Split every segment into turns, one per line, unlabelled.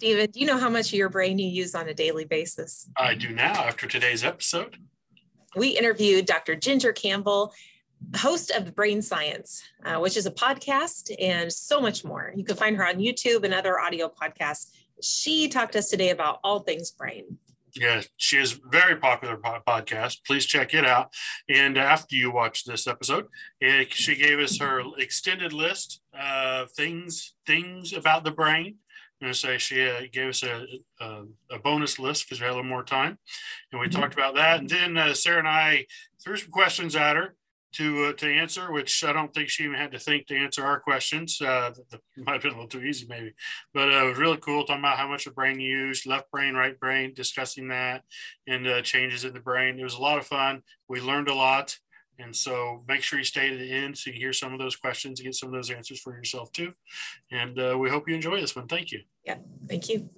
Stephen, do you know how much of your brain you use on a daily basis?
I do now after today's episode.
We interviewed Dr. Ginger Campbell, host of Brain Science, uh, which is a podcast and so much more. You can find her on YouTube and other audio podcasts. She talked to us today about all things brain.
Yeah, she is a very popular podcast. Please check it out. And after you watch this episode, it, she gave us her extended list of things things about the brain going to say she uh, gave us a, a, a bonus list because we had a little more time, and we mm-hmm. talked about that. And then uh, Sarah and I threw some questions at her to uh, to answer, which I don't think she even had to think to answer our questions. Uh, that, might have been a little too easy, maybe, but uh, it was really cool talking about how much the brain used, left brain, right brain, discussing that, and uh, changes in the brain. It was a lot of fun. We learned a lot. And so make sure you stay to the end so you hear some of those questions and get some of those answers for yourself too. And uh, we hope you enjoy this one. Thank you.
Yeah, thank you.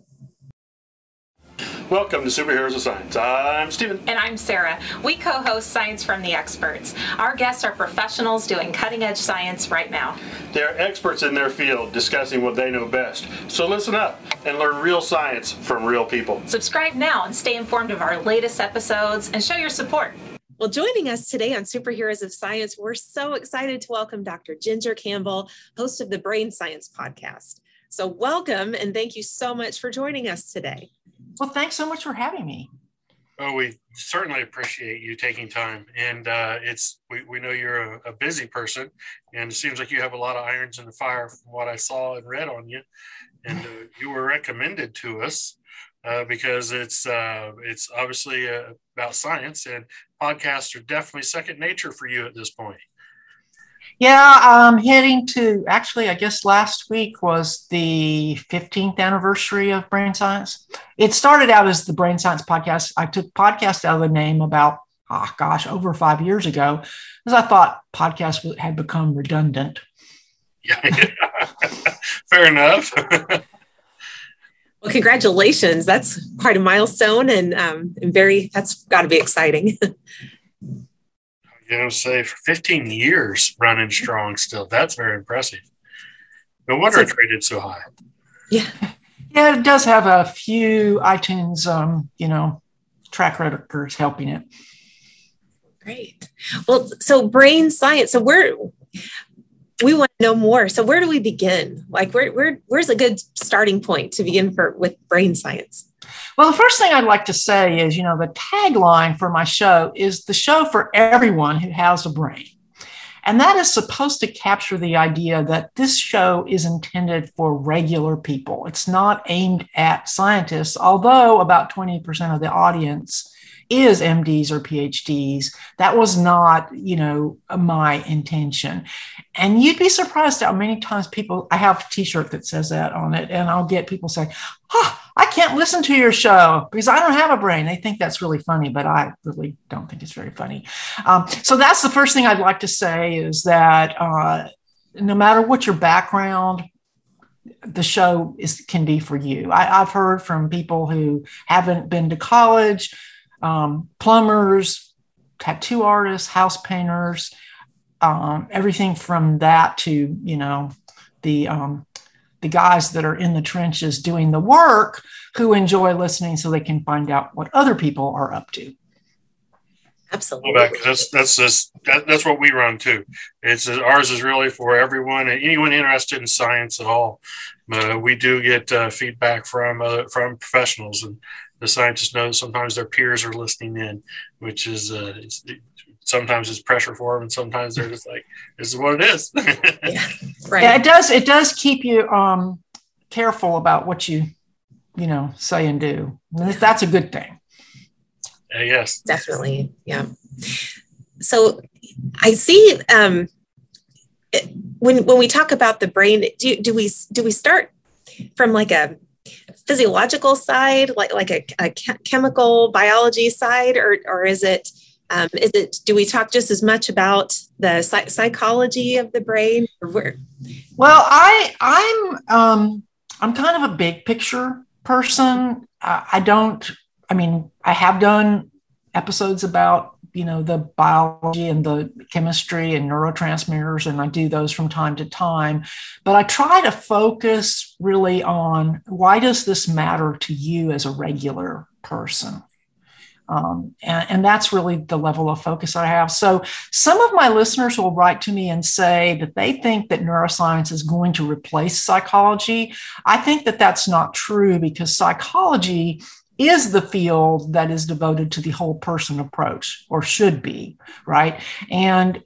Welcome to Superheroes of Science. I'm Stephen.
And I'm Sarah. We co host Science from the Experts. Our guests are professionals doing cutting edge science right now.
They're experts in their field discussing what they know best. So listen up and learn real science from real people.
Subscribe now and stay informed of our latest episodes and show your support. Well, joining us today on Superheroes of Science, we're so excited to welcome Dr. Ginger Campbell, host of the Brain Science Podcast. So, welcome and thank you so much for joining us today.
Well, thanks so much for having me.
Oh, we certainly appreciate you taking time, and uh, it's we, we know you're a, a, busy person, and it seems like you have a lot of irons in the fire from what I saw and read on you, and uh, you were recommended to us uh, because it's uh, it's obviously uh, about science, and podcasts are definitely second nature for you at this point.
Yeah, I'm heading to actually, I guess last week was the 15th anniversary of Brain Science. It started out as the Brain Science podcast. I took podcast out of the name about, oh gosh, over five years ago, because I thought podcasts had become redundant.
Yeah, fair enough.
well, congratulations. That's quite a milestone and, um, and very, that's got to be exciting.
you know, say for 15 years running strong still. That's very impressive. No wonder so, it traded so high.
Yeah.
Yeah, it does have a few iTunes, um, you know, track records helping it.
Great. Well, so brain science. So where we want to know more. So where do we begin? Like where, where where's a good starting point to begin for with brain science?
Well, the first thing I'd like to say is, you know, the tagline for my show is the show for everyone who has a brain. And that is supposed to capture the idea that this show is intended for regular people. It's not aimed at scientists, although about 20% of the audience is MDs or PhDs. That was not, you know, my intention. And you'd be surprised how many times people, I have a t shirt that says that on it, and I'll get people saying, oh, I can't listen to your show because I don't have a brain. They think that's really funny, but I really don't think it's very funny. Um, so that's the first thing I'd like to say is that uh, no matter what your background, the show is can be for you. I, have heard from people who haven't been to college, um, plumbers, tattoo artists, house painters, um, everything from that to you know the um, the guys that are in the trenches doing the work who enjoy listening so they can find out what other people are up to.
Absolutely.
That's that's just that, that's what we run too. It's ours is really for everyone and anyone interested in science at all. Uh, we do get uh, feedback from uh, from professionals, and the scientists know that sometimes their peers are listening in, which is uh, sometimes it's pressure for them, and sometimes they're just like, "This is what it is."
yeah, right. Yeah, it does. It does keep you um, careful about what you, you know, say and do. That's a good thing.
Uh, yes,
definitely. Yeah. So I see. Um, when when we talk about the brain, do do we do we start from like a physiological side, like like a, a chemical biology side, or or is it um, is it do we talk just as much about the psych- psychology of the brain?
Well, I I'm um, I'm kind of a big picture person. Uh, I don't. I mean, I have done episodes about you know the biology and the chemistry and neurotransmitters and i do those from time to time but i try to focus really on why does this matter to you as a regular person um, and, and, that's really the level of focus I have. So, some of my listeners will write to me and say that they think that neuroscience is going to replace psychology. I think that that's not true because psychology is the field that is devoted to the whole person approach, or should be, right? And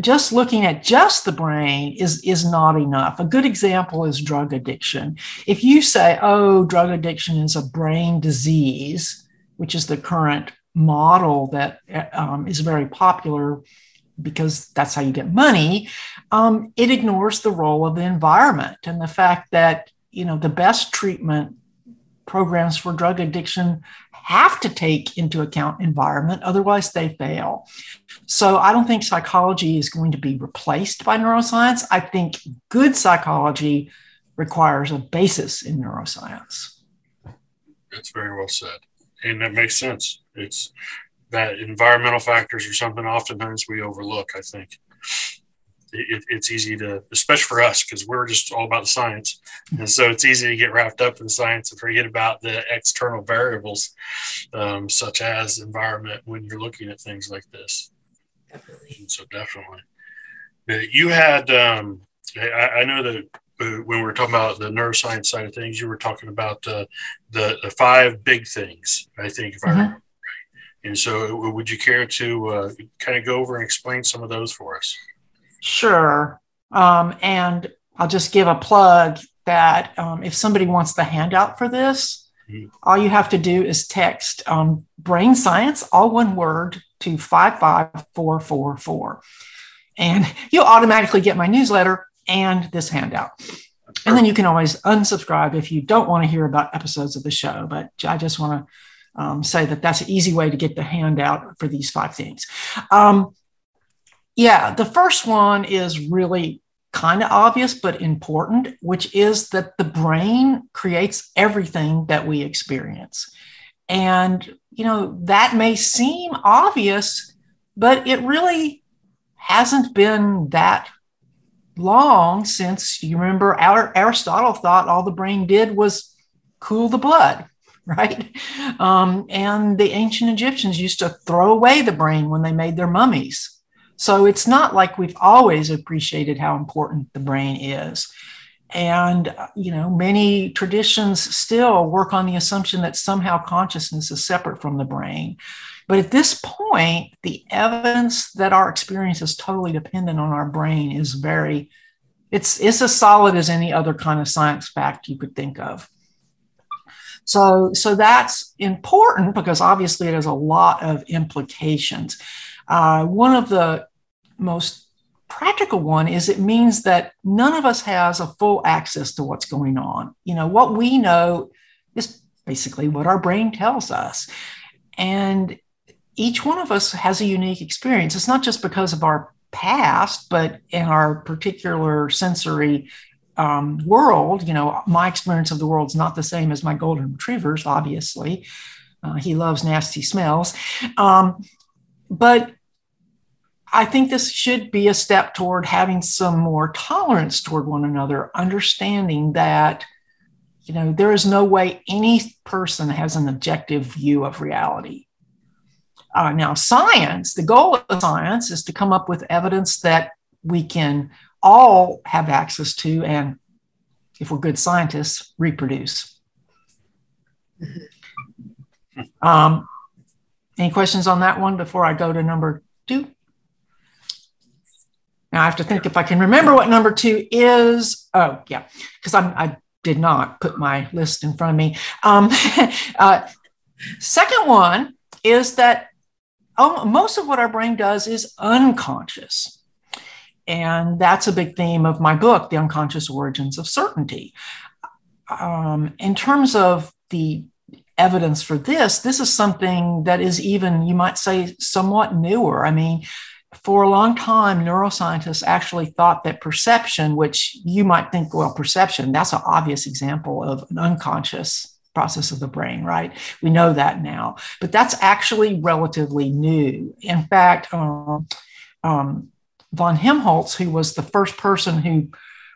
just looking at just the brain is is not enough. A good example is drug addiction. If you say, "Oh, drug addiction is a brain disease," which is the current model that um, is very popular because that's how you get money, um, it ignores the role of the environment and the fact that you know the best treatment programs for drug addiction have to take into account environment, otherwise, they fail. So, I don't think psychology is going to be replaced by neuroscience. I think good psychology requires a basis in neuroscience.
That's very well said. And that makes sense. It's that environmental factors are something oftentimes we overlook, I think it, it's easy to, especially for us, because we're just all about the science. And so it's easy to get wrapped up in the science and forget about the external variables, um, such as environment, when you're looking at things like this. Definitely. And so definitely. You had, um, I, I, know that uh, when we were talking about the neuroscience side of things, you were talking about uh, the, the five big things, I think, if mm-hmm. I remember right. And so, would you care to uh, kind of go over and explain some of those for us?
Sure. Um, and I'll just give a plug that um, if somebody wants the handout for this, mm-hmm. all you have to do is text um, brain science, all one word, to 55444. And you'll automatically get my newsletter and this handout. And then you can always unsubscribe if you don't want to hear about episodes of the show. But I just want to um, say that that's an easy way to get the handout for these five things. Um, yeah, the first one is really kind of obvious but important, which is that the brain creates everything that we experience. And, you know, that may seem obvious, but it really hasn't been that long since you remember Aristotle thought all the brain did was cool the blood, right? Um, and the ancient Egyptians used to throw away the brain when they made their mummies so it's not like we've always appreciated how important the brain is. And, uh, you know, many traditions still work on the assumption that somehow consciousness is separate from the brain. But at this point, the evidence that our experience is totally dependent on our brain is very, it's, it's as solid as any other kind of science fact you could think of. So, so that's important because obviously it has a lot of implications. Uh, one of the most practical one is it means that none of us has a full access to what's going on. You know, what we know is basically what our brain tells us. And each one of us has a unique experience. It's not just because of our past, but in our particular sensory um, world. You know, my experience of the world is not the same as my golden retriever's, obviously. Uh, he loves nasty smells. Um, but I think this should be a step toward having some more tolerance toward one another, understanding that, you know, there is no way any person has an objective view of reality. Uh, now, science, the goal of science is to come up with evidence that we can all have access to and, if we're good scientists, reproduce. Mm-hmm. Um, any questions on that one before I go to number two? Now I have to think if I can remember what number two is. Oh, yeah, because I did not put my list in front of me. Um, uh, second one is that oh, most of what our brain does is unconscious. And that's a big theme of my book, The Unconscious Origins of Certainty. Um, in terms of the evidence for this, this is something that is even, you might say, somewhat newer. I mean, for a long time, neuroscientists actually thought that perception, which you might think, well, perception, that's an obvious example of an unconscious process of the brain, right? We know that now, but that's actually relatively new. In fact, um, um, von Helmholtz, who was the first person who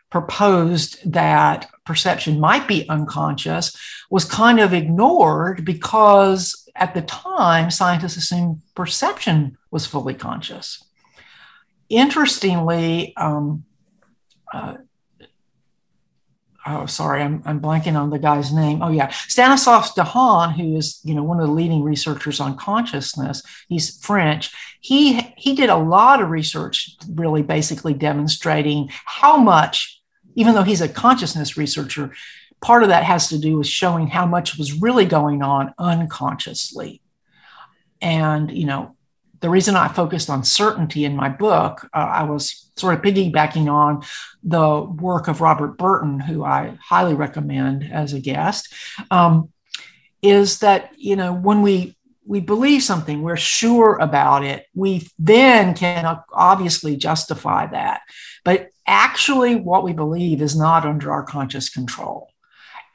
proposed that perception might be unconscious, was kind of ignored because at the time scientists assumed perception was fully conscious. Interestingly, um, uh, oh sorry I'm, I'm blanking on the guy's name. Oh yeah. Stanislas Dehaene who is you know one of the leading researchers on consciousness he's french. He he did a lot of research really basically demonstrating how much even though he's a consciousness researcher part of that has to do with showing how much was really going on unconsciously. And you know the reason I focused on certainty in my book, uh, I was sort of piggybacking on the work of Robert Burton, who I highly recommend as a guest, um, is that you know when we we believe something, we're sure about it, we then can obviously justify that. But actually, what we believe is not under our conscious control.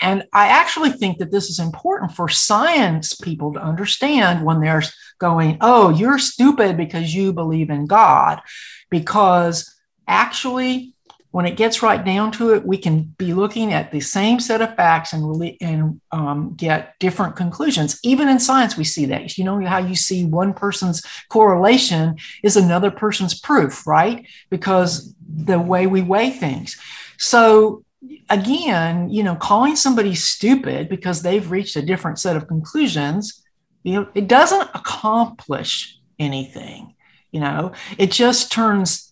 And I actually think that this is important for science people to understand when they're going, oh, you're stupid because you believe in God. Because actually, when it gets right down to it, we can be looking at the same set of facts and really and um, get different conclusions. Even in science, we see that. You know how you see one person's correlation is another person's proof, right? Because the way we weigh things. So again, you know, calling somebody stupid because they've reached a different set of conclusions, you know, it doesn't accomplish anything. You know, it just turns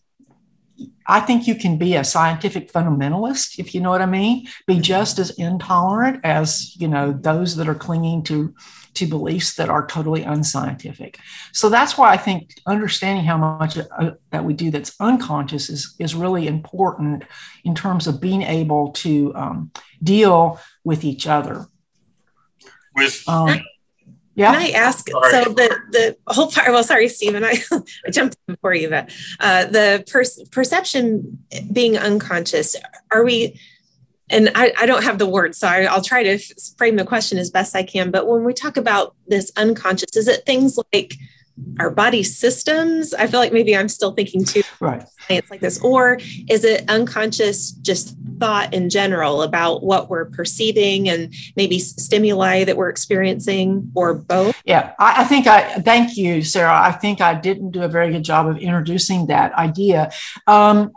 I think you can be a scientific fundamentalist, if you know what I mean, be just as intolerant as, you know, those that are clinging to to beliefs that are totally unscientific. So that's why I think understanding how much uh, that we do that's unconscious is, is really important in terms of being able to um, deal with each other.
With
um, yeah.
Can I ask? Sorry. So the the whole part. Well, sorry, Stephen, I, I jumped before you, but uh, the per- perception being unconscious. Are we? and I, I, don't have the words, so I, will try to frame the question as best I can. But when we talk about this unconscious, is it things like our body systems? I feel like maybe I'm still thinking too
right.
It's like this, or is it unconscious just thought in general about what we're perceiving and maybe stimuli that we're experiencing, or both?
Yeah, I, I think I thank you, Sarah. I think I didn't do a very good job of introducing that idea. Um,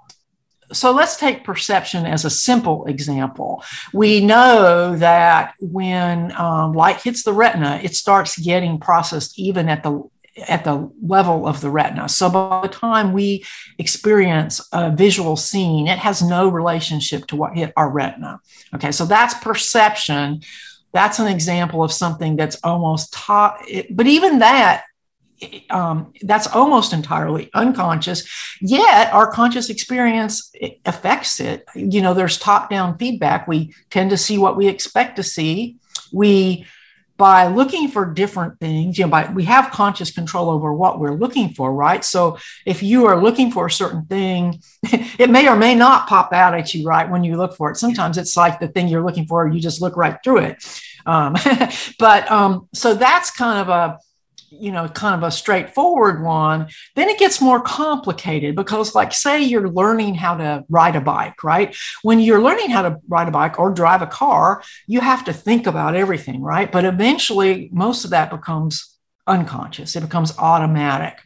so let's take perception as a simple example. We know that when um, light hits the retina, it starts getting processed even at the at the level of the retina. So by the time we experience a visual scene, it has no relationship to what hit our retina. Okay, so that's perception. That's an example of something that's almost taught. But even that um, that's almost entirely unconscious yet our conscious experience affects it you know there's top down feedback we tend to see what we expect to see we by looking for different things you know by we have conscious control over what we're looking for right? So if you are looking for a certain thing it may or may not pop out at you right when you look for it. Sometimes it's like the thing you're looking for you just look right through it. Um, but um, so that's kind of a you know kind of a straightforward one then it gets more complicated because like say you're learning how to ride a bike right? When you're learning how to ride a bike or drive a car you have to think about everything right? But eventually most of that becomes unconscious. It becomes automatic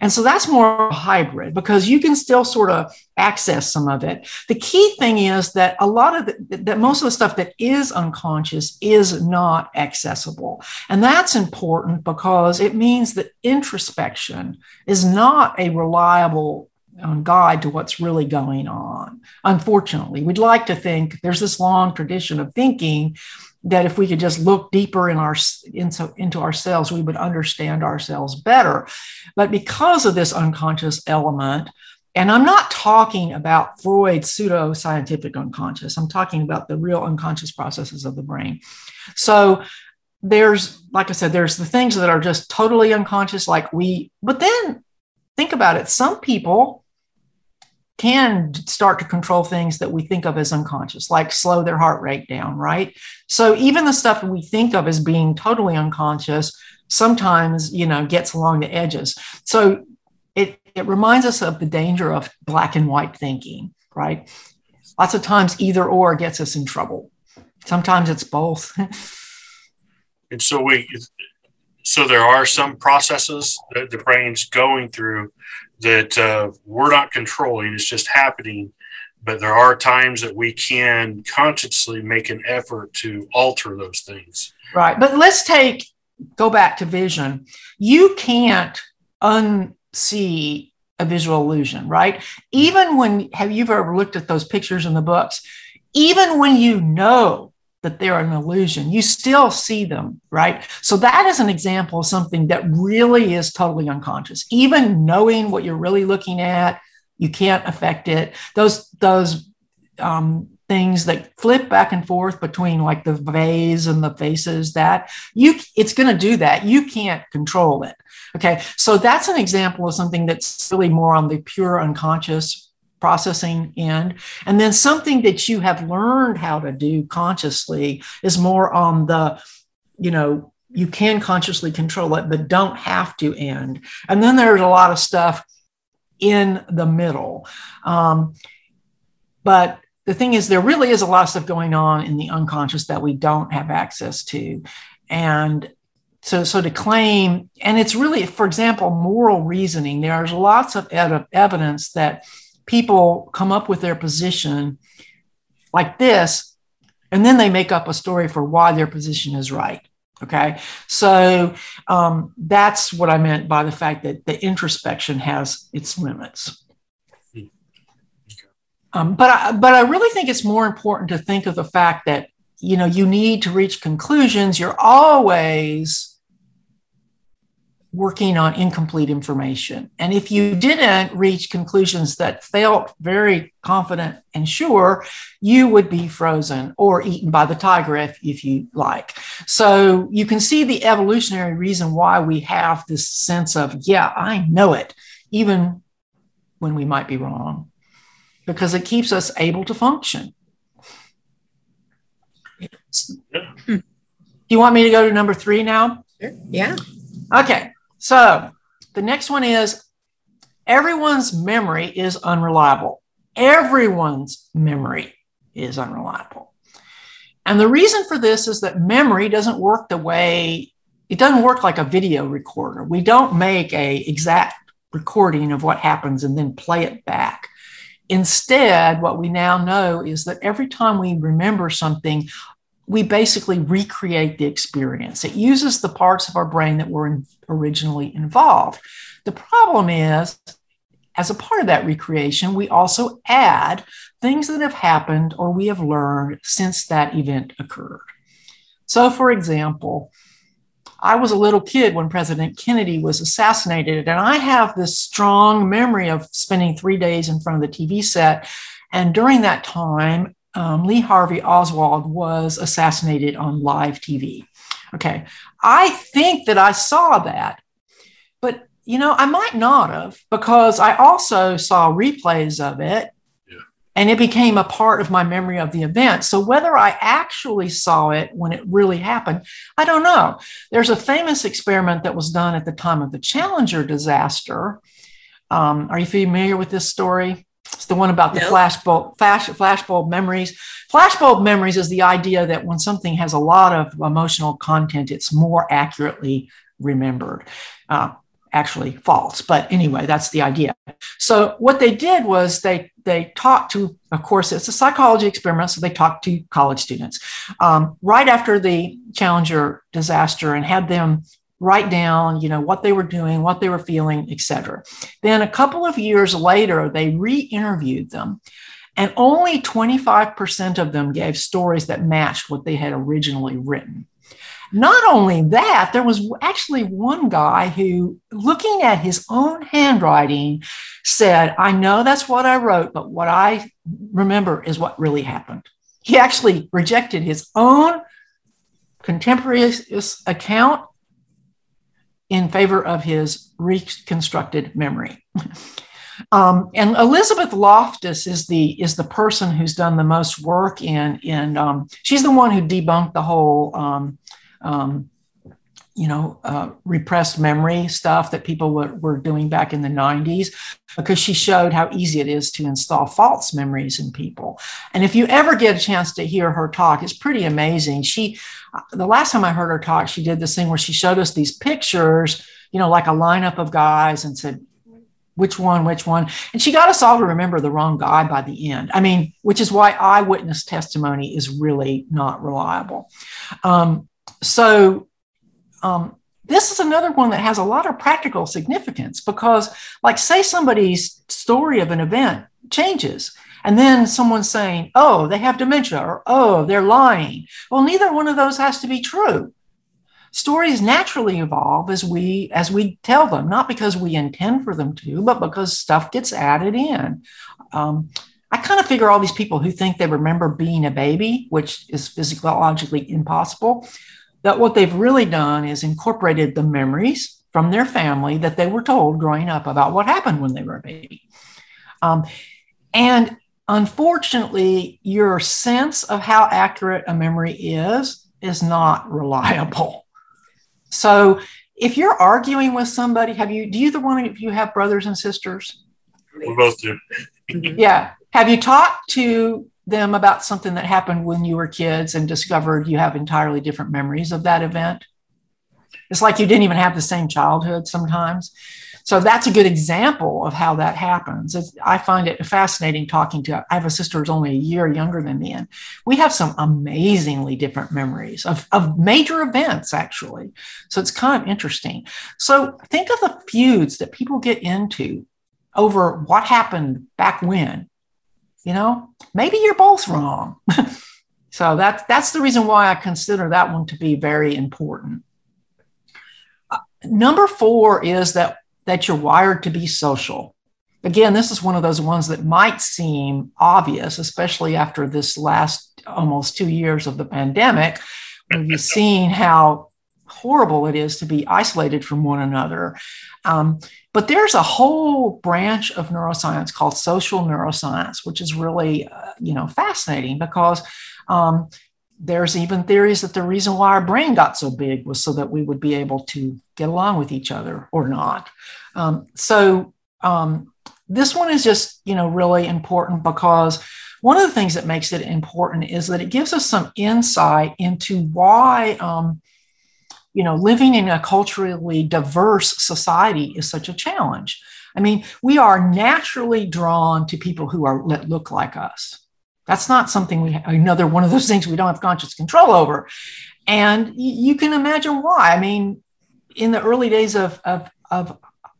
and so that's more hybrid because you can still sort of access some of it. The key thing is that a lot of the, that most of the stuff that is unconscious is not accessible. And that's important because it means that introspection is not a reliable um, guide to what's really going on. Unfortunately, we'd like to think there's this long tradition of thinking that if we could just look deeper in our into, into ourselves we would understand ourselves better. But because of this unconscious element and i'm not talking about freud's pseudo scientific unconscious i'm talking about the real unconscious processes of the brain. So there's like i said there's the things that are just totally unconscious like we but then think about it. Some people can start to control things that we think of as unconscious, like slow their heart rate down, right? So even the stuff we think of as being totally unconscious sometimes, you know, gets along the edges. So it, it reminds us of the danger of black and white thinking, right? Lots of times either or gets us in trouble. Sometimes it's both.
and so we so there are some processes that the brain's going through that uh, we're not controlling it's just happening. But there are times that we can consciously make an effort to alter those things.
Right but let's take go back to vision. You can't unsee a visual illusion right? Even when have you ever looked at those pictures in the books? Even when you know that they're an illusion. You still see them, right? So that is an example of something that really is totally unconscious. Even knowing what you're really looking at, you can't affect it. Those those um, things that flip back and forth between like the vase and the faces that you it's going to do that you can't control it okay so that's an example of something that's really more on the pure unconscious processing end. And then something that you have learned how to do consciously is more on the, you know, you can consciously control it, but don't have to end. And then there's a lot of stuff in the middle. Um, but the thing is, there really is a lot of stuff going on in the unconscious that we don't have access to. And so, so to claim, and it's really, for example, moral reasoning, there's lots of ed- evidence that people come up with their position like this, and then they make up a story for why their position is right. Okay. So um, that's what I meant by the fact that the introspection has its limits. Um, but I, but I really think it's more important to think of the fact that you know you need to reach conclusions. You're always working on incomplete information. And if you didn't reach conclusions that felt very confident and sure, you would be frozen or eaten by the tiger if, if you like. So you can see the evolutionary reason why we have this sense of, yeah, I know it, even when we might be wrong, because it keeps us able to function. Do you want me to go to number three now?
Yeah.
Okay. So the next one is everyone's memory is unreliable. Everyone's memory is unreliable. And the reason for this is that memory doesn't work the way it doesn't work like a video recorder. We don't make a exact recording of what happens and then play it back. Instead, what we now know is that every time we remember something, we basically recreate the experience. It uses the parts of our brain that were in, originally involved. The problem is, as a part of that recreation, we also add things that have happened or we have learned since that event occurred. So, for example, I was a little kid when President Kennedy was assassinated, and I have this strong memory of spending three days in front of the TV set. And during that time, um, Lee Harvey Oswald was assassinated on live TV. Okay. I think that I saw that, but you know, I might not have because I also saw replays of it and it became a part of my memory of the event. So whether I actually saw it when it really happened, I don't know. There's a famous experiment that was done at the time of the Challenger disaster. Um, are you familiar with this story? It's the one about the nope. flashbulb, flash, flashbulb memories. Flashbulb memories is the idea that when something has a lot of emotional content, it's more accurately remembered. Uh, actually false, but anyway, that's the idea. So what they did was they they talked to, of course, it's a psychology experiment, so they talked to college students um, right after the Challenger disaster and had them write down you know what they were doing what they were feeling etc then a couple of years later they re-interviewed them and only 25% of them gave stories that matched what they had originally written. Not only that there was actually one guy who looking at his own handwriting said i know that's what i wrote but what i remember is what really happened. He actually rejected his own contemporaneous account in favor of his reconstructed memory. Um, and Elizabeth Loftus is the is the person who's done the most work in in um, she's the one who debunked the whole um, um you know, uh, repressed memory stuff that people were, were doing back in the 90s because she showed how easy it is to install false memories in people. And if you ever get a chance to hear her talk, it's pretty amazing. She, the last time I heard her talk, she did this thing where she showed us these pictures, you know, like a lineup of guys and said, which one, which one. And she got us all to remember the wrong guy by the end. I mean, which is why eyewitness testimony is really not reliable. Um, so um, this is another one that has a lot of practical significance because, like, say somebody's story of an event changes, and then someone's saying, oh, they have dementia, or oh, they're lying. Well, neither one of those has to be true. Stories naturally evolve as we as we tell them, not because we intend for them to, but because stuff gets added in. Um, I kind of figure all these people who think they remember being a baby, which is physiologically impossible, that what they've really done is incorporated the memories from their family that they were told growing up about what happened when they were a baby. Um, and unfortunately, your sense of how accurate a memory is is not reliable. So if you're arguing with somebody, have you, do you the one of you have brothers and sisters?
We both do.
yeah. Have you talked to them about something that happened when you were kids and discovered you have entirely different memories of that event. It's like you didn't even have the same childhood sometimes. So that's a good example of how that happens. It's, I find it fascinating talking to. I have a sister who's only a year younger than me, and we have some amazingly different memories of, of major events, actually. So it's kind of interesting. So think of the feuds that people get into over what happened back when you know, maybe you're both wrong. so that's that's the reason why I consider that one to be very important. Uh, number four is that that you're wired to be social. Again, this is one of those ones that might seem obvious, especially after this last almost two years of the pandemic. where We've seen how horrible it is to be isolated from one another. Um, but there's a whole branch of neuroscience called social neuroscience, which is really, uh, you know, fascinating because um, there's even theories that the reason why our brain got so big was so that we would be able to get along with each other or not. Um, so um, this one is just, you know, really important because one of the things that makes it important is that it gives us some insight into why um, you know, living in a culturally diverse society is such a challenge. I mean, we are naturally drawn to people who are that look like us. That's not something we another one of those things we don't have conscious control over. And you can imagine why. I mean, in the early days of, of, of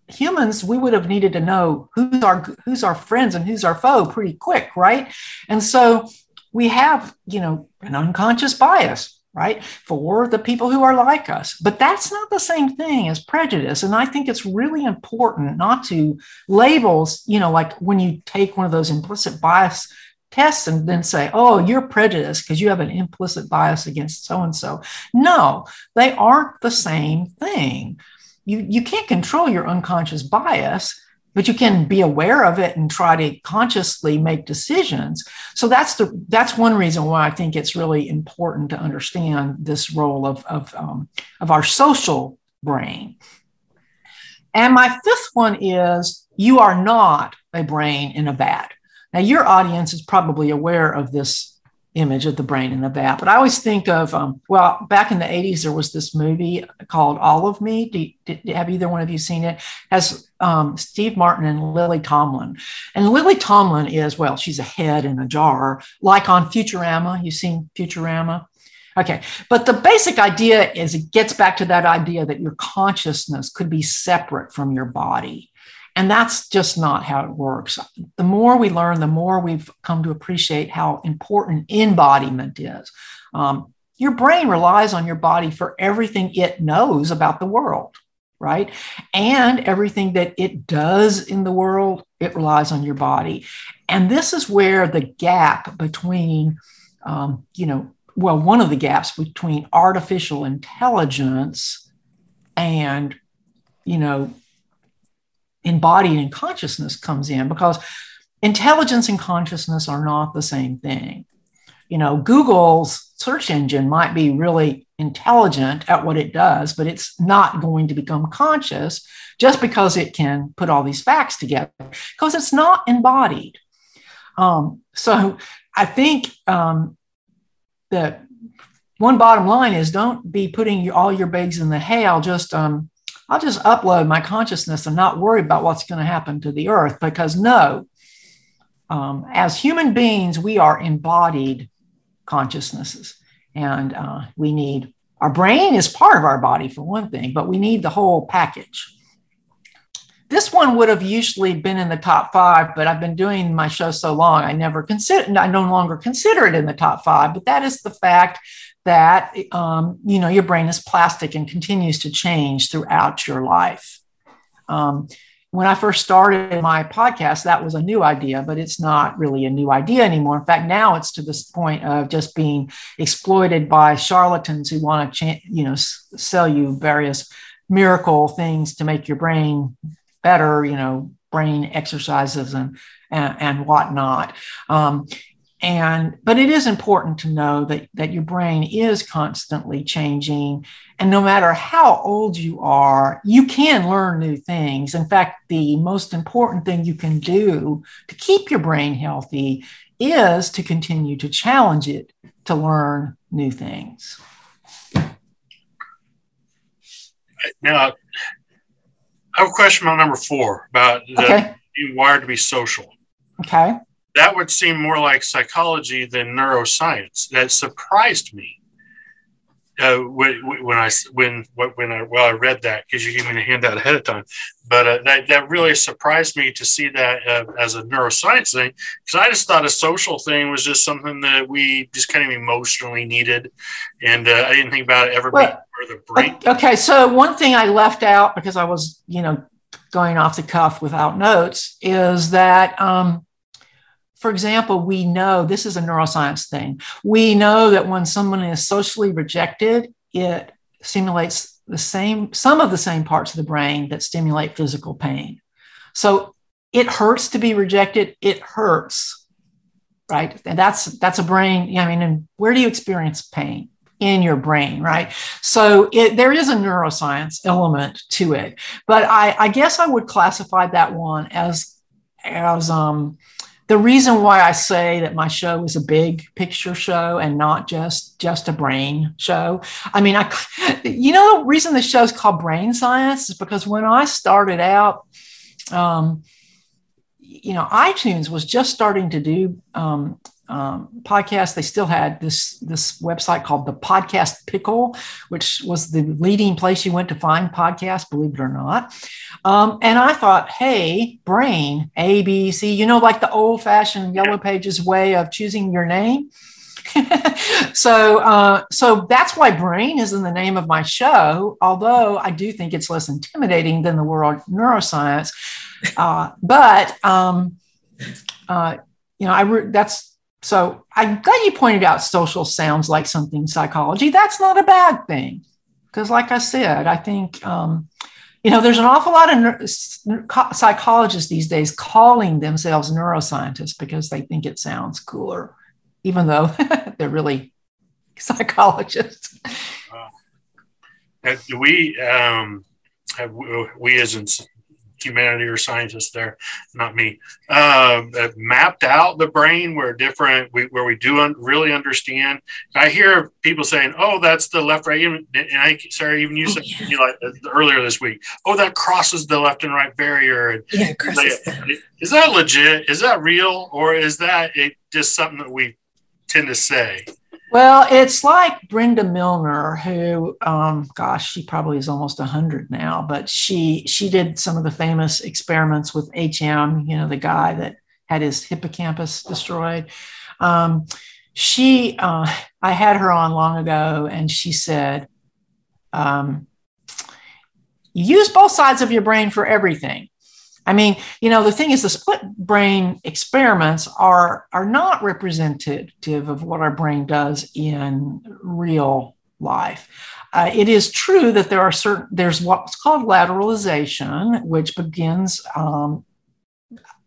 humans, we would have needed to know who's our who's our friends and who's our foe pretty quick, right? And so we have, you know, an unconscious bias right? For the people who are like us. But that's not the same thing as prejudice. And I think it's really important not to labels, you know, like when you take one of those implicit bias tests and then say, oh, you're prejudiced because you have an implicit bias against so and so. No, they aren't the same thing. You, you can't control your unconscious bias but you can be aware of it and try to consciously make decisions so that's the that's one reason why i think it's really important to understand this role of of, um, of our social brain and my fifth one is you are not a brain in a vat now your audience is probably aware of this image of the brain in the vat. But I always think of, um, well, back in the 80s, there was this movie called All of Me. Do, did, have either one of you seen it? it has um, Steve Martin and Lily Tomlin. And Lily Tomlin is, well, she's a head in a jar, like on Futurama. You've seen Futurama? Okay. But the basic idea is it gets back to that idea that your consciousness could be separate from your body. And that's just not how it works. The more we learn, the more we've come to appreciate how important embodiment is. Um, your brain relies on your body for everything it knows about the world, right? And everything that it does in the world, it relies on your body. And this is where the gap between, um, you know, well, one of the gaps between artificial intelligence and, you know, embodied in consciousness comes in because intelligence and consciousness are not the same thing. You know, Google's search engine might be really intelligent at what it does, but it's not going to become conscious just because it can put all these facts together because it's not embodied. Um, so I think um, that one bottom line is don't be putting all your eggs in the hay. I'll just um, I'll just upload my consciousness and not worry about what's going to happen to the earth because no, um, as human beings, we are embodied consciousnesses. And uh, we need our brain is part of our body for one thing, but we need the whole package. This one would have usually been in the top five, but I've been doing my show so long, I never consider, I no longer consider it in the top five. But that is the fact that um, you know your brain is plastic and continues to change throughout your life. Um, when I first started my podcast, that was a new idea, but it's not really a new idea anymore. In fact, now it's to this point of just being exploited by charlatans who want to, you know, s- sell you various miracle things to make your brain better, you know, brain exercises and and, and whatnot. Um, and but it is important to know that that your brain is constantly changing. And no matter how old you are you can learn new things. In fact the most important thing you can do to keep your brain healthy is to continue to challenge it to learn new things.
Now i have a question about number four about the,
okay.
being wired to be social.
Okay
that would seem more like psychology than neuroscience. That surprised me uh, when, when I when when I well I read that because you gave me a handout ahead of time, but uh, that that really surprised me to see that uh, as a neuroscience thing because I just thought a social thing was just something that we just kind of emotionally needed, and uh, I didn't think about it ever well, being part of the brain.
Okay, so one thing I left out because I was you know going off the cuff without notes is that. Um, for example, we know this is a neuroscience thing. We know that when someone is socially rejected, it stimulates the same, some of the same parts of the brain that stimulate physical pain. So it hurts to be rejected. It hurts, right? And that's that's a brain. I mean, and where do you experience pain? in your brain, right? So it, there is a neuroscience element to it, but I, I guess I would classify that one as as um, the reason why I say that my show is a big picture show and not just just a brain show. I mean, I you know the reason the show is called Brain Science is because when I started out, um, you know, iTunes was just starting to do um, um, podcast. They still had this this website called the Podcast Pickle, which was the leading place you went to find podcasts, believe it or not. Um, and I thought, hey, brain, A, B, C, you know, like the old fashioned Yellow Pages way of choosing your name. so, uh, so that's why brain is in the name of my show. Although I do think it's less intimidating than the world neuroscience, uh, but um, uh, you know, I re- that's so I'm glad you pointed out social sounds like something psychology. That's not a bad thing. Because, like I said, I think, um, you know, there's an awful lot of psychologists these days calling themselves neuroscientists because they think it sounds cooler, even though they're really psychologists.
We, um, have, we as in humanity or scientists there, not me, uh, mapped out the brain where different, we, where we do un- really understand. I hear people saying, "Oh, that's the left right," and I, Sarah, even you oh, said yeah. like uh, earlier this week, "Oh, that crosses the left and right barrier." And
yeah, crosses
is that legit? Is that real, or is that it, just something that we tend to say?
Well, it's like Brenda Milner, who, um, gosh, she probably is almost hundred now, but she she did some of the famous experiments with HM. You know, the guy that had his hippocampus destroyed. Um, she, uh, I had her on long ago, and she said, um, use both sides of your brain for everything." I mean, you know, the thing is, the split brain experiments are are not representative of what our brain does in real life. uh, it is true that there are certain there's what's called lateralization, which begins um,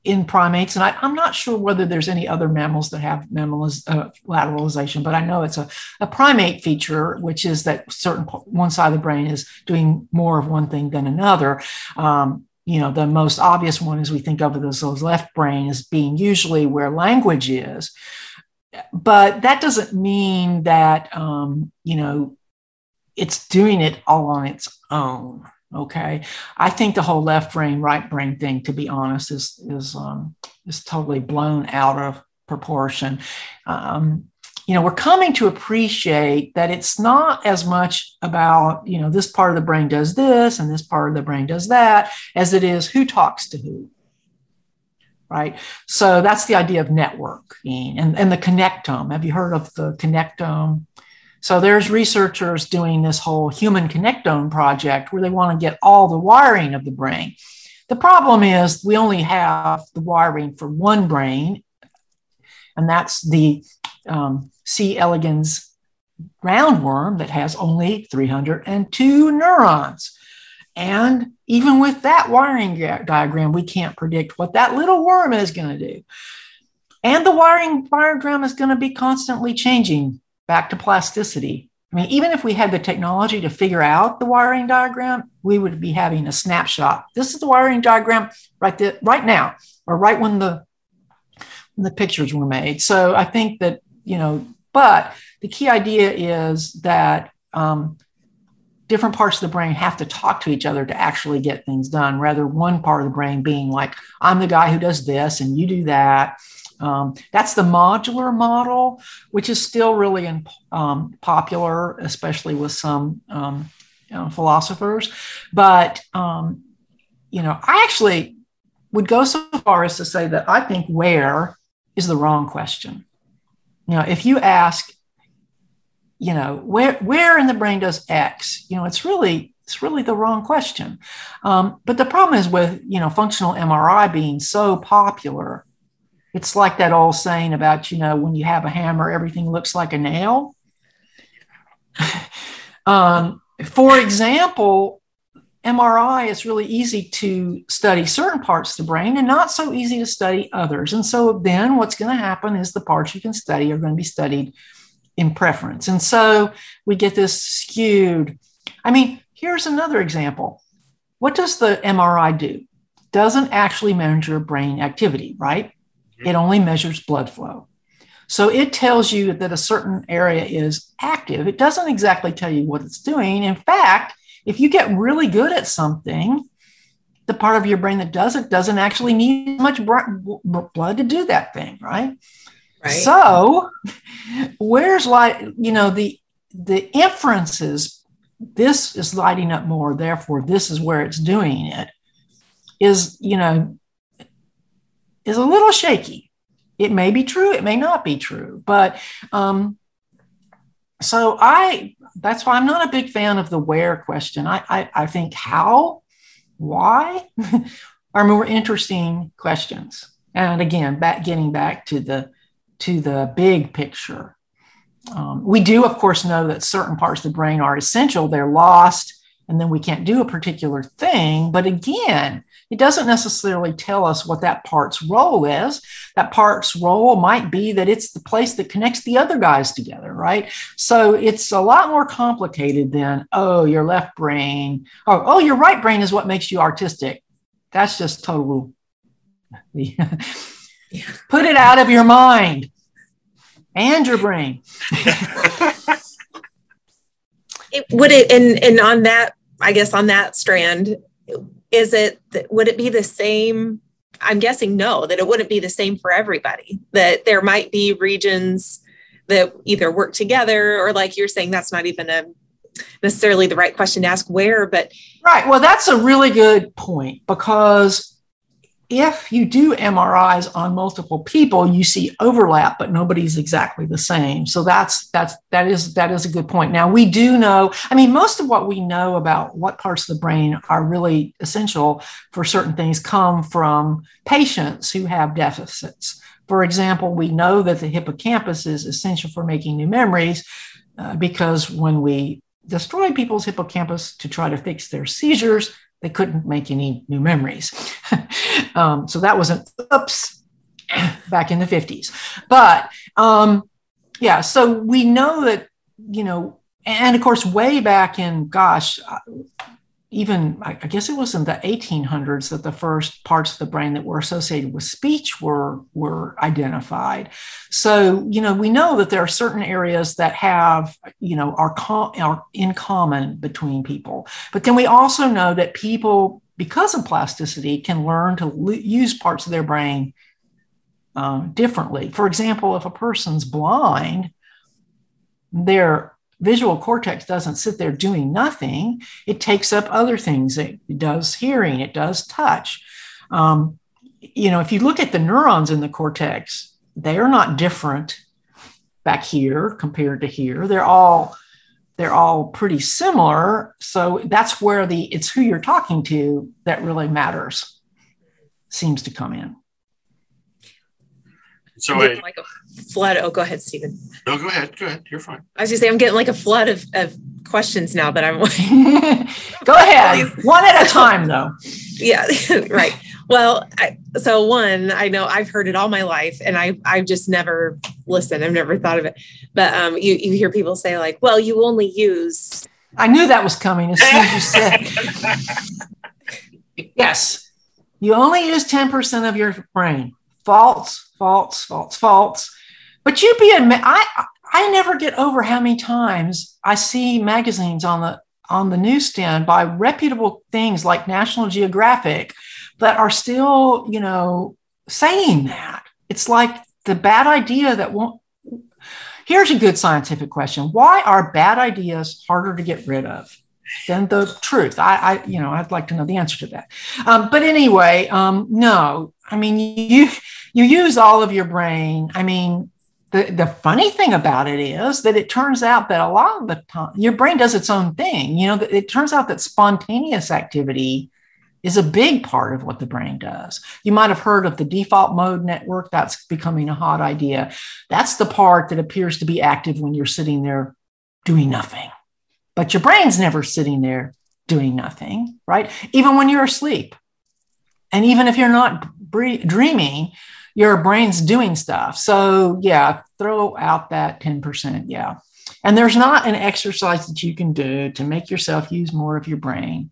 in primates, and I, am not sure whether there's any other mammals that have uh, lateralization, but I know it's a, a primate feature, which is that certain one side of the brain is doing more of one thing than another. Um, you know, the most obvious one is we think of it as the left brain as being usually where language is, but that doesn't mean that um, you know it's doing it all on its own. Okay, I think the whole left brain, right brain thing, to be honest, is is um, is totally blown out of proportion. Um, you know, we're coming to appreciate that it's not as much about you know this part of the brain does this and this part of the brain does that as it is who talks to who. Right. So that's the idea of networking and, and the connectome. Have you heard of the connectome? So there's researchers doing this whole human connectome project where they want to get all the wiring of the brain. The problem is we only have the wiring for one brain, and that's the um, C. elegans roundworm that has only 302 neurons. And even with that wiring diagram, we can't predict what that little worm is going to do. And the wiring diagram is going to be constantly changing back to plasticity. I mean, even if we had the technology to figure out the wiring diagram, we would be having a snapshot. This is the wiring diagram right there, right now, or right when the when the pictures were made. So I think that you know, but the key idea is that um, different parts of the brain have to talk to each other to actually get things done, rather one part of the brain being like, I'm the guy who does this and you do that. Um, that's the modular model, which is still really in, um, popular, especially with some um, you know, philosophers. But um, you know, I actually would go so far as to say that I think where is the wrong question. You know, if you ask, you know, where where in the brain does X? You know, it's really it's really the wrong question. Um, but the problem is with you know functional MRI being so popular it's like that old saying about, you know, when you have a hammer, everything looks like a nail. um, for example, MRI is really easy to study certain parts of the brain and not so easy to study others. And so then what's going to happen is the parts you can study are going to be studied in preference. And so we get this skewed. I mean, here's another example. What does the MRI do? Doesn't actually measure brain activity, right? Mm-hmm. It only measures blood flow. So it tells you that a certain area is active. It doesn't exactly tell you what it's doing. In fact, if you get really good at something, the part of your brain that does it doesn't actually need much blood to do that thing, right? Right. So, where's like you know the the inferences? This is lighting up more, therefore this is where it's doing it. Is you know is a little shaky. It may be true, it may not be true, but um, so I that's why I'm not a big fan of the where question. I I, I think how, why are more interesting questions. And again, back getting back to the to the big picture. Um, we do, of course, know that certain parts of the brain are essential. They're lost, and then we can't do a particular thing. But again, it doesn't necessarily tell us what that part's role is. That part's role might be that it's the place that connects the other guys together, right? So it's a lot more complicated than, oh, your left brain, oh, oh, your right brain is what makes you artistic. That's just total. Put it out of your mind and your brain.
it, would it and and on that i guess on that strand is it would it be the same? I'm guessing no that it wouldn't be the same for everybody that there might be regions that either work together or like you're saying that's not even a necessarily the right question to ask where but
right. Well that's a really good point because if you do MRIs on multiple people, you see overlap, but nobody's exactly the same. So that's that's that is that is a good point. Now we do know, I mean, most of what we know about what parts of the brain are really essential for certain things come from patients who have deficits. For example, we know that the hippocampus is essential for making new memories uh, because when we destroy people's hippocampus to try to fix their seizures. They couldn't make any new memories. um, so that was an oops back in the 50s. But um, yeah, so we know that, you know, and of course, way back in, gosh, even I guess it was in the 1800s that the first parts of the brain that were associated with speech were were identified. So you know we know that there are certain areas that have you know are, com- are in common between people, but then we also know that people because of plasticity can learn to l- use parts of their brain um, differently. For example, if a person's blind, their visual cortex doesn't sit there doing nothing. It takes up other things. It, does hearing, it does touch. Um, you know, if you look at the neurons in the cortex, they are not different back here compared to here. They're all they're all pretty similar. So that's where the it's who you're talking to that really matters seems to come in.
So wait.
like a flood. Oh, go ahead, Stephen.
No, go ahead. Go ahead. You're fine.
I was just saying, I'm getting like a flood of, of questions now that I'm.
go ahead. one at a time, though.
Yeah, right. Well, I, so one, I know I've heard it all my life, and I I've just never listened. I've never thought of it. But um, you you hear people say like, "Well, you only use."
I knew that was coming as soon as you said. yes, you only use ten percent of your brain. False false, false, false. But you'd be, I, I never get over how many times I see magazines on the on the newsstand by reputable things like National Geographic that are still, you know, saying that. It's like the bad idea that won't. Here's a good scientific question: Why are bad ideas harder to get rid of? than the truth. I, I, you know, I'd like to know the answer to that. Um, but anyway, um, no, I mean, you you use all of your brain. I mean, the, the funny thing about it is that it turns out that a lot of the time your brain does its own thing. You know, it turns out that spontaneous activity is a big part of what the brain does. You might have heard of the default mode network. That's becoming a hot idea. That's the part that appears to be active when you're sitting there doing nothing. But your brain's never sitting there doing nothing, right? Even when you're asleep. And even if you're not dreaming, your brain's doing stuff. So, yeah, throw out that 10%. Yeah. And there's not an exercise that you can do to make yourself use more of your brain.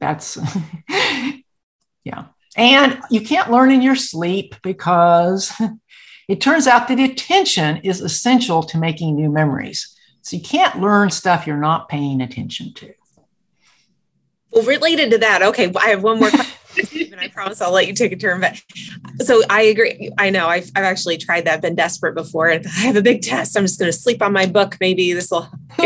That's, yeah. And you can't learn in your sleep because it turns out that attention is essential to making new memories. So you can't learn stuff you're not paying attention to.
Well, related to that, okay, I have one more question. and I promise I'll let you take a turn. But so I agree. I know I've, I've actually tried that, been desperate before. I have a big test. I'm just going to sleep on my book. Maybe this will.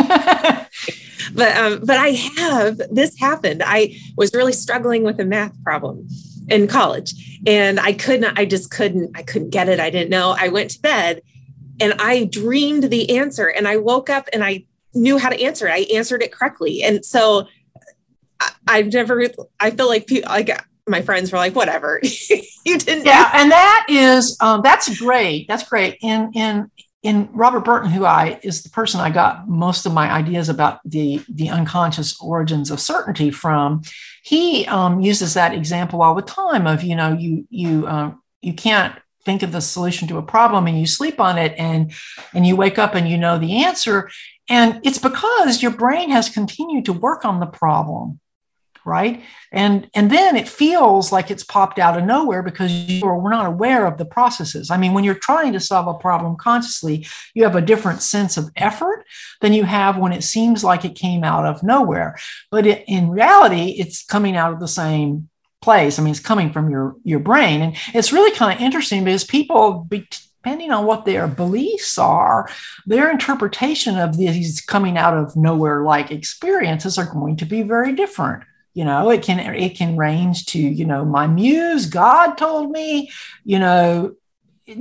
but um, but I have this happened. I was really struggling with a math problem in college, and I couldn't. I just couldn't. I couldn't get it. I didn't know. I went to bed, and I dreamed the answer, and I woke up and I knew how to answer it. I answered it correctly, and so I've never. I feel like people like my friends were like, whatever, you didn't.
Yeah, and that is um, that's great. That's great. And and in Robert Burton, who I is the person I got most of my ideas about the the unconscious origins of certainty from. He um, uses that example all the time of you know you you um, you can't think of the solution to a problem and you sleep on it and and you wake up and you know the answer and it's because your brain has continued to work on the problem right? And and then it feels like it's popped out of nowhere because you are, we're not aware of the processes. I mean when you're trying to solve a problem consciously you have a different sense of effort than you have when it seems like it came out of nowhere. But it, in reality it's coming out of the same place. I mean it's coming from your your brain. And it's really kind of interesting because people be, depending on what their beliefs are, their interpretation of these coming out of nowhere like experiences are going to be very different you know it can it can range to you know my muse god told me you know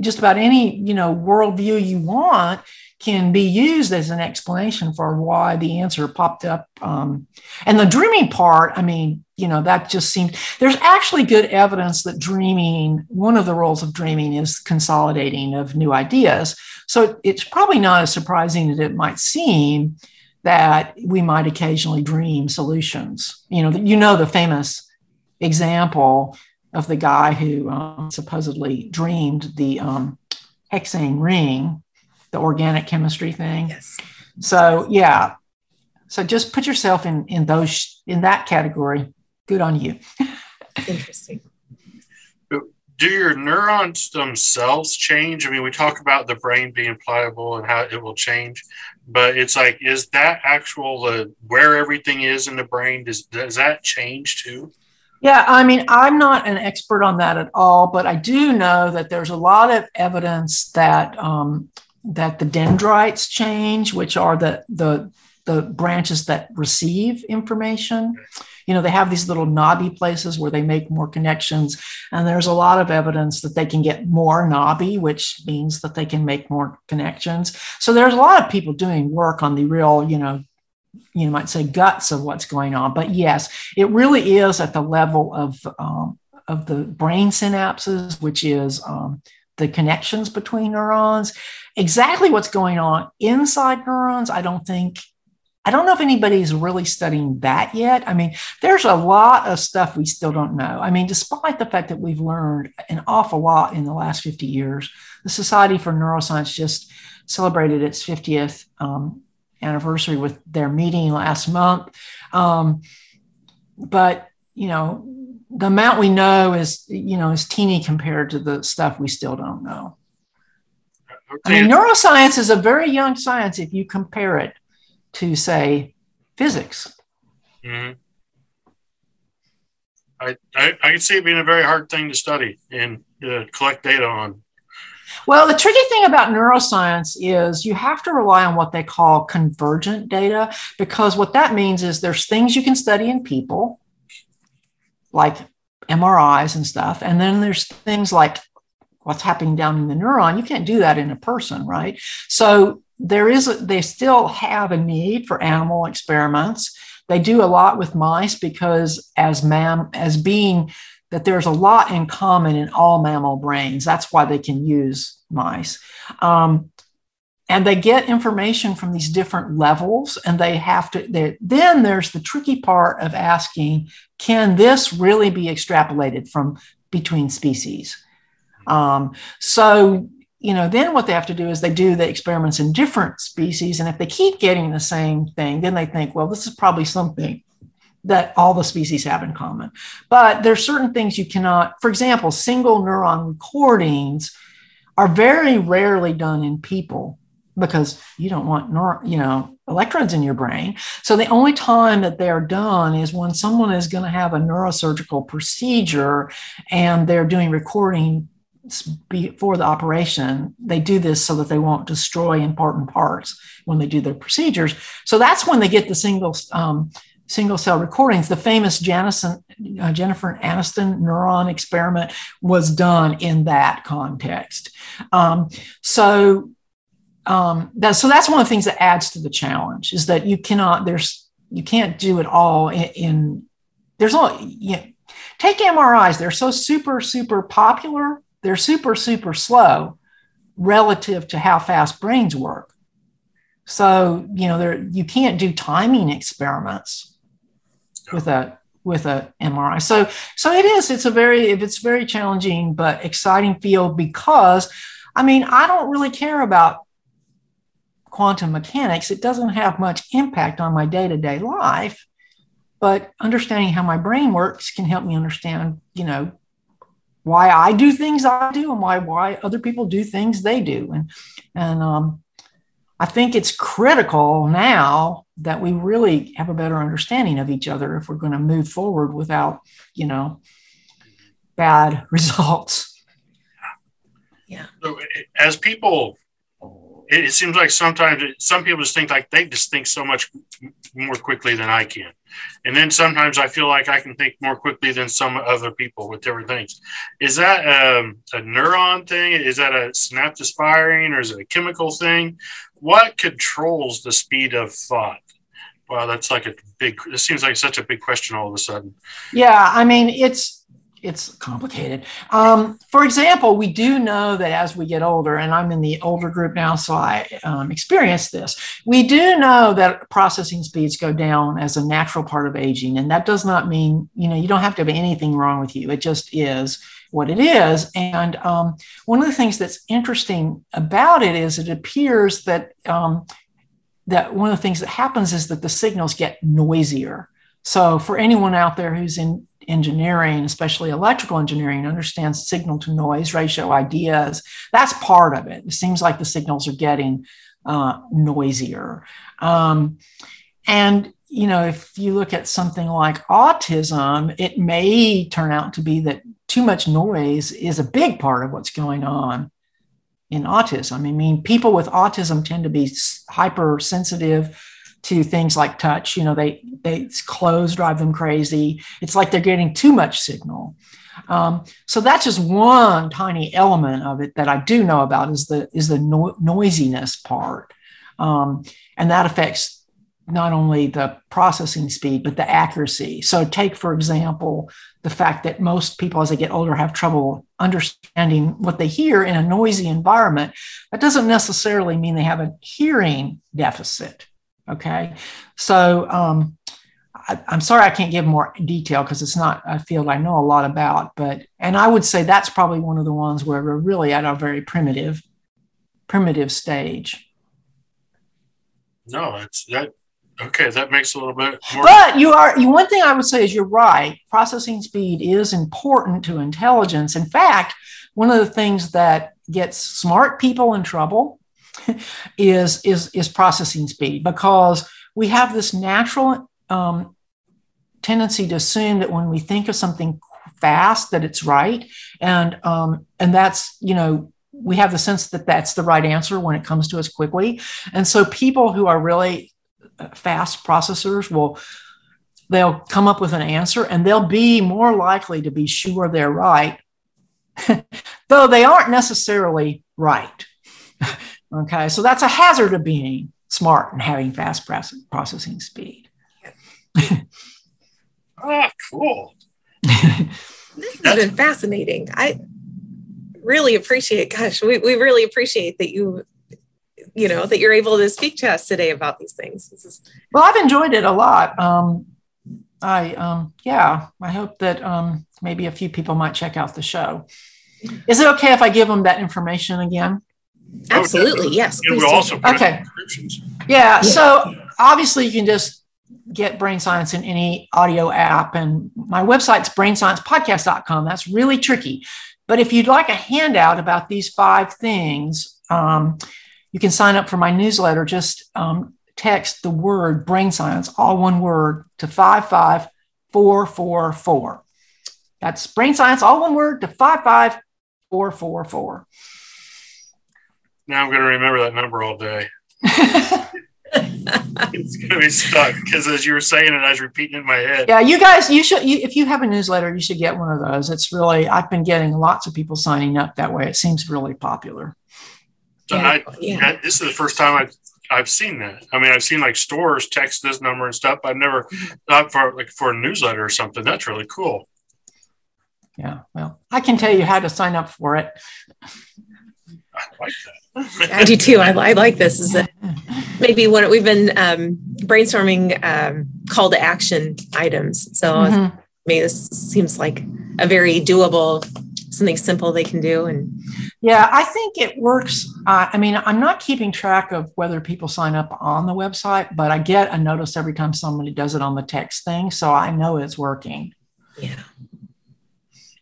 just about any you know worldview you want can be used as an explanation for why the answer popped up um, and the dreaming part i mean you know that just seems there's actually good evidence that dreaming one of the roles of dreaming is consolidating of new ideas. So it's probably not as surprising as it might seem that we might occasionally dream solutions. You know, you know the famous example of the guy who um, supposedly dreamed the um, hexane ring, the organic chemistry thing.
Yes.
So yeah, so just put yourself in in those in that category. Good on you.
Interesting.
Do your neurons themselves change? I mean, we talk about the brain being pliable and how it will change, but it's like, is that actual uh, where everything is in the brain? Does does that change too?
Yeah, I mean, I'm not an expert on that at all, but I do know that there's a lot of evidence that um, that the dendrites change, which are the the the branches that receive information. You know, they have these little knobby places where they make more connections. And there's a lot of evidence that they can get more knobby, which means that they can make more connections. So there's a lot of people doing work on the real, you know, you might say guts of what's going on. But yes, it really is at the level of, um, of the brain synapses, which is um, the connections between neurons. Exactly what's going on inside neurons, I don't think I don't know if anybody's really studying that yet. I mean, there's a lot of stuff we still don't know. I mean, despite the fact that we've learned an awful lot in the last 50 years, the Society for Neuroscience just celebrated its 50th um, anniversary with their meeting last month. Um, but, you know, the amount we know is, you know, is teeny compared to the stuff we still don't know. I mean, neuroscience is a very young science if you compare it to say physics.
Mm-hmm. I, I, I can see it being a very hard thing to study and uh, collect data on.
Well, the tricky thing about neuroscience is you have to rely on what they call convergent data, because what that means is there's things you can study in people, like MRIs and stuff, and then there's things like what's happening down in the neuron. You can't do that in a person, right? So there is a, they still have a need for animal experiments. They do a lot with mice because as mam as being that there's a lot in common in all mammal brains. That's why they can use mice. Um, and they get information from these different levels and they have to then there's the tricky part of asking can this really be extrapolated from between species um, so you know, then what they have to do is they do the experiments in different species. And if they keep getting the same thing, then they think, well, this is probably something that all the species have in common. But there's certain things you cannot, for example, single neuron recordings are very rarely done in people because you don't want neur- you know electrodes in your brain so the only time that they are done is when someone is going to have a neurosurgical procedure and they're doing recording before the operation, they do this so that they won't destroy important parts when they do their procedures. So that's when they get the single um, single cell recordings. The famous Janison, uh, Jennifer Aniston neuron experiment was done in that context. Um, so um, that, so that's one of the things that adds to the challenge is that you cannot there's you can't do it all in, in there's all you know, take MRIs. They're so super super popular they're super, super slow relative to how fast brains work. So, you know, there you can't do timing experiments with a with a MRI. So, so it is. It's a very it's very challenging but exciting field because, I mean, I don't really care about quantum mechanics. It doesn't have much impact on my day to day life, but understanding how my brain works can help me understand, you know, why I do things I do and why why other people do things they do. And and um, I think it's critical now that we really have a better understanding of each other if we're going to move forward without, you know, bad results.
Yeah.
So as people it, it seems like sometimes it, some people just think like they just think so much more quickly than I can. And then sometimes I feel like I can think more quickly than some other people with different things. Is that um, a neuron thing? Is that a synapse firing or is it a chemical thing? What controls the speed of thought? Wow, that's like a big, it seems like such a big question all of a sudden.
Yeah. I mean, it's, it's complicated. Um, for example, we do know that as we get older, and I'm in the older group now, so I um, experience this. We do know that processing speeds go down as a natural part of aging, and that does not mean you know you don't have to have anything wrong with you. It just is what it is. And um, one of the things that's interesting about it is it appears that um, that one of the things that happens is that the signals get noisier. So for anyone out there who's in engineering, especially electrical engineering, understands signal to noise ratio ideas. That's part of it. It seems like the signals are getting uh, noisier. Um, and you know, if you look at something like autism, it may turn out to be that too much noise is a big part of what's going on in autism. I mean, people with autism tend to be hypersensitive to things like touch. You know, they they clothes drive them crazy. It's like they're getting too much signal. Um, so that's just one tiny element of it that I do know about is the is the no- noisiness part, um, and that affects not only the processing speed but the accuracy. So take for example the fact that most people as they get older have trouble understanding what they hear in a noisy environment. That doesn't necessarily mean they have a hearing deficit. Okay. So um, I, am sorry I can't give more detail because it's not a field I know a lot about, but and I would say that's probably one of the ones where we're really at a very primitive, primitive stage.
No, it's that okay, that makes a little bit
more. But you are you one thing I would say is you're right. Processing speed is important to intelligence. In fact, one of the things that gets smart people in trouble is is is processing speed because we have this natural um, tendency to assume that when we think of something fast that it's right. And um, and that's you know we have the sense that that's the right answer when it comes to us quickly. And so people who are really uh, fast processors will they'll come up with an answer and they'll be more likely to be sure they're right though they aren't necessarily right Okay, so that's a hazard of being smart and having fast processing speed.
ah, cool.
this has been fascinating. I really appreciate, gosh, we, we really appreciate that you, you know, that you're able to speak to us today about these things. Is-
well, I've enjoyed it a lot. Um, I, um, yeah, I hope that um, maybe a few people might check out the show. Is it okay if I give them that information again?
Absolutely, oh, yes.
we'll also
okay. Yeah, yeah, so obviously you can just get brain science in any audio app and my website's brainsciencepodcast.com that's really tricky. But if you'd like a handout about these five things um, you can sign up for my newsletter. Just um, text the word brain science all one word to 55444 that's brain science all one word to 55444
now I'm going to remember that number all day. it's going to be stuck because as you were saying it, I was repeating it in my head.
Yeah, you guys, you should, you, if you have a newsletter, you should get one of those. It's really, I've been getting lots of people signing up that way. It seems really popular.
So yeah. I, yeah. this is the first time I've, I've seen that. I mean, I've seen like stores text this number and stuff. I've never, mm-hmm. not for like for a newsletter or something. That's really cool.
Yeah. Well, I can tell you how to sign up for it.
I like that.
I do too. I, I like this. Is that maybe what we've been um, brainstorming um, call to action items. So mm-hmm. maybe this seems like a very doable, something simple they can do. And
yeah, I think it works. Uh, I mean, I'm not keeping track of whether people sign up on the website, but I get a notice every time somebody does it on the text thing, so I know it's working.
Yeah,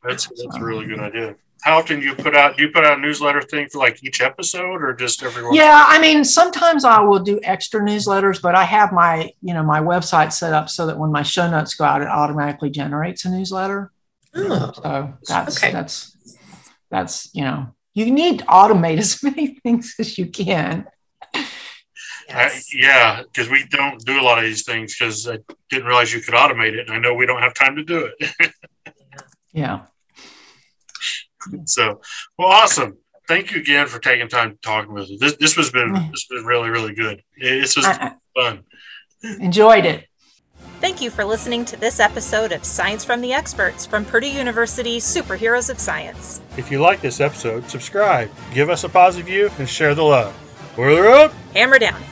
that's that's a really good idea how often do you put out do you put out a newsletter thing for like each episode or just every once
yeah i mean sometimes i will do extra newsletters but i have my you know my website set up so that when my show notes go out it automatically generates a newsletter. Oh, so that's okay. that's that's you know you need to automate as many things as you can.
Yes. yeah because we don't do a lot of these things because i didn't realize you could automate it and i know we don't have time to do it.
Yeah
so, well, awesome. Thank you again for taking time to talk with us. This this has been this has been really really good. This was fun.
Enjoyed it.
Thank you for listening to this episode of Science from the Experts from Purdue University Superheroes of Science.
If you like this episode, subscribe, give us a positive view, and share the love. Boiler up!
Hammer down.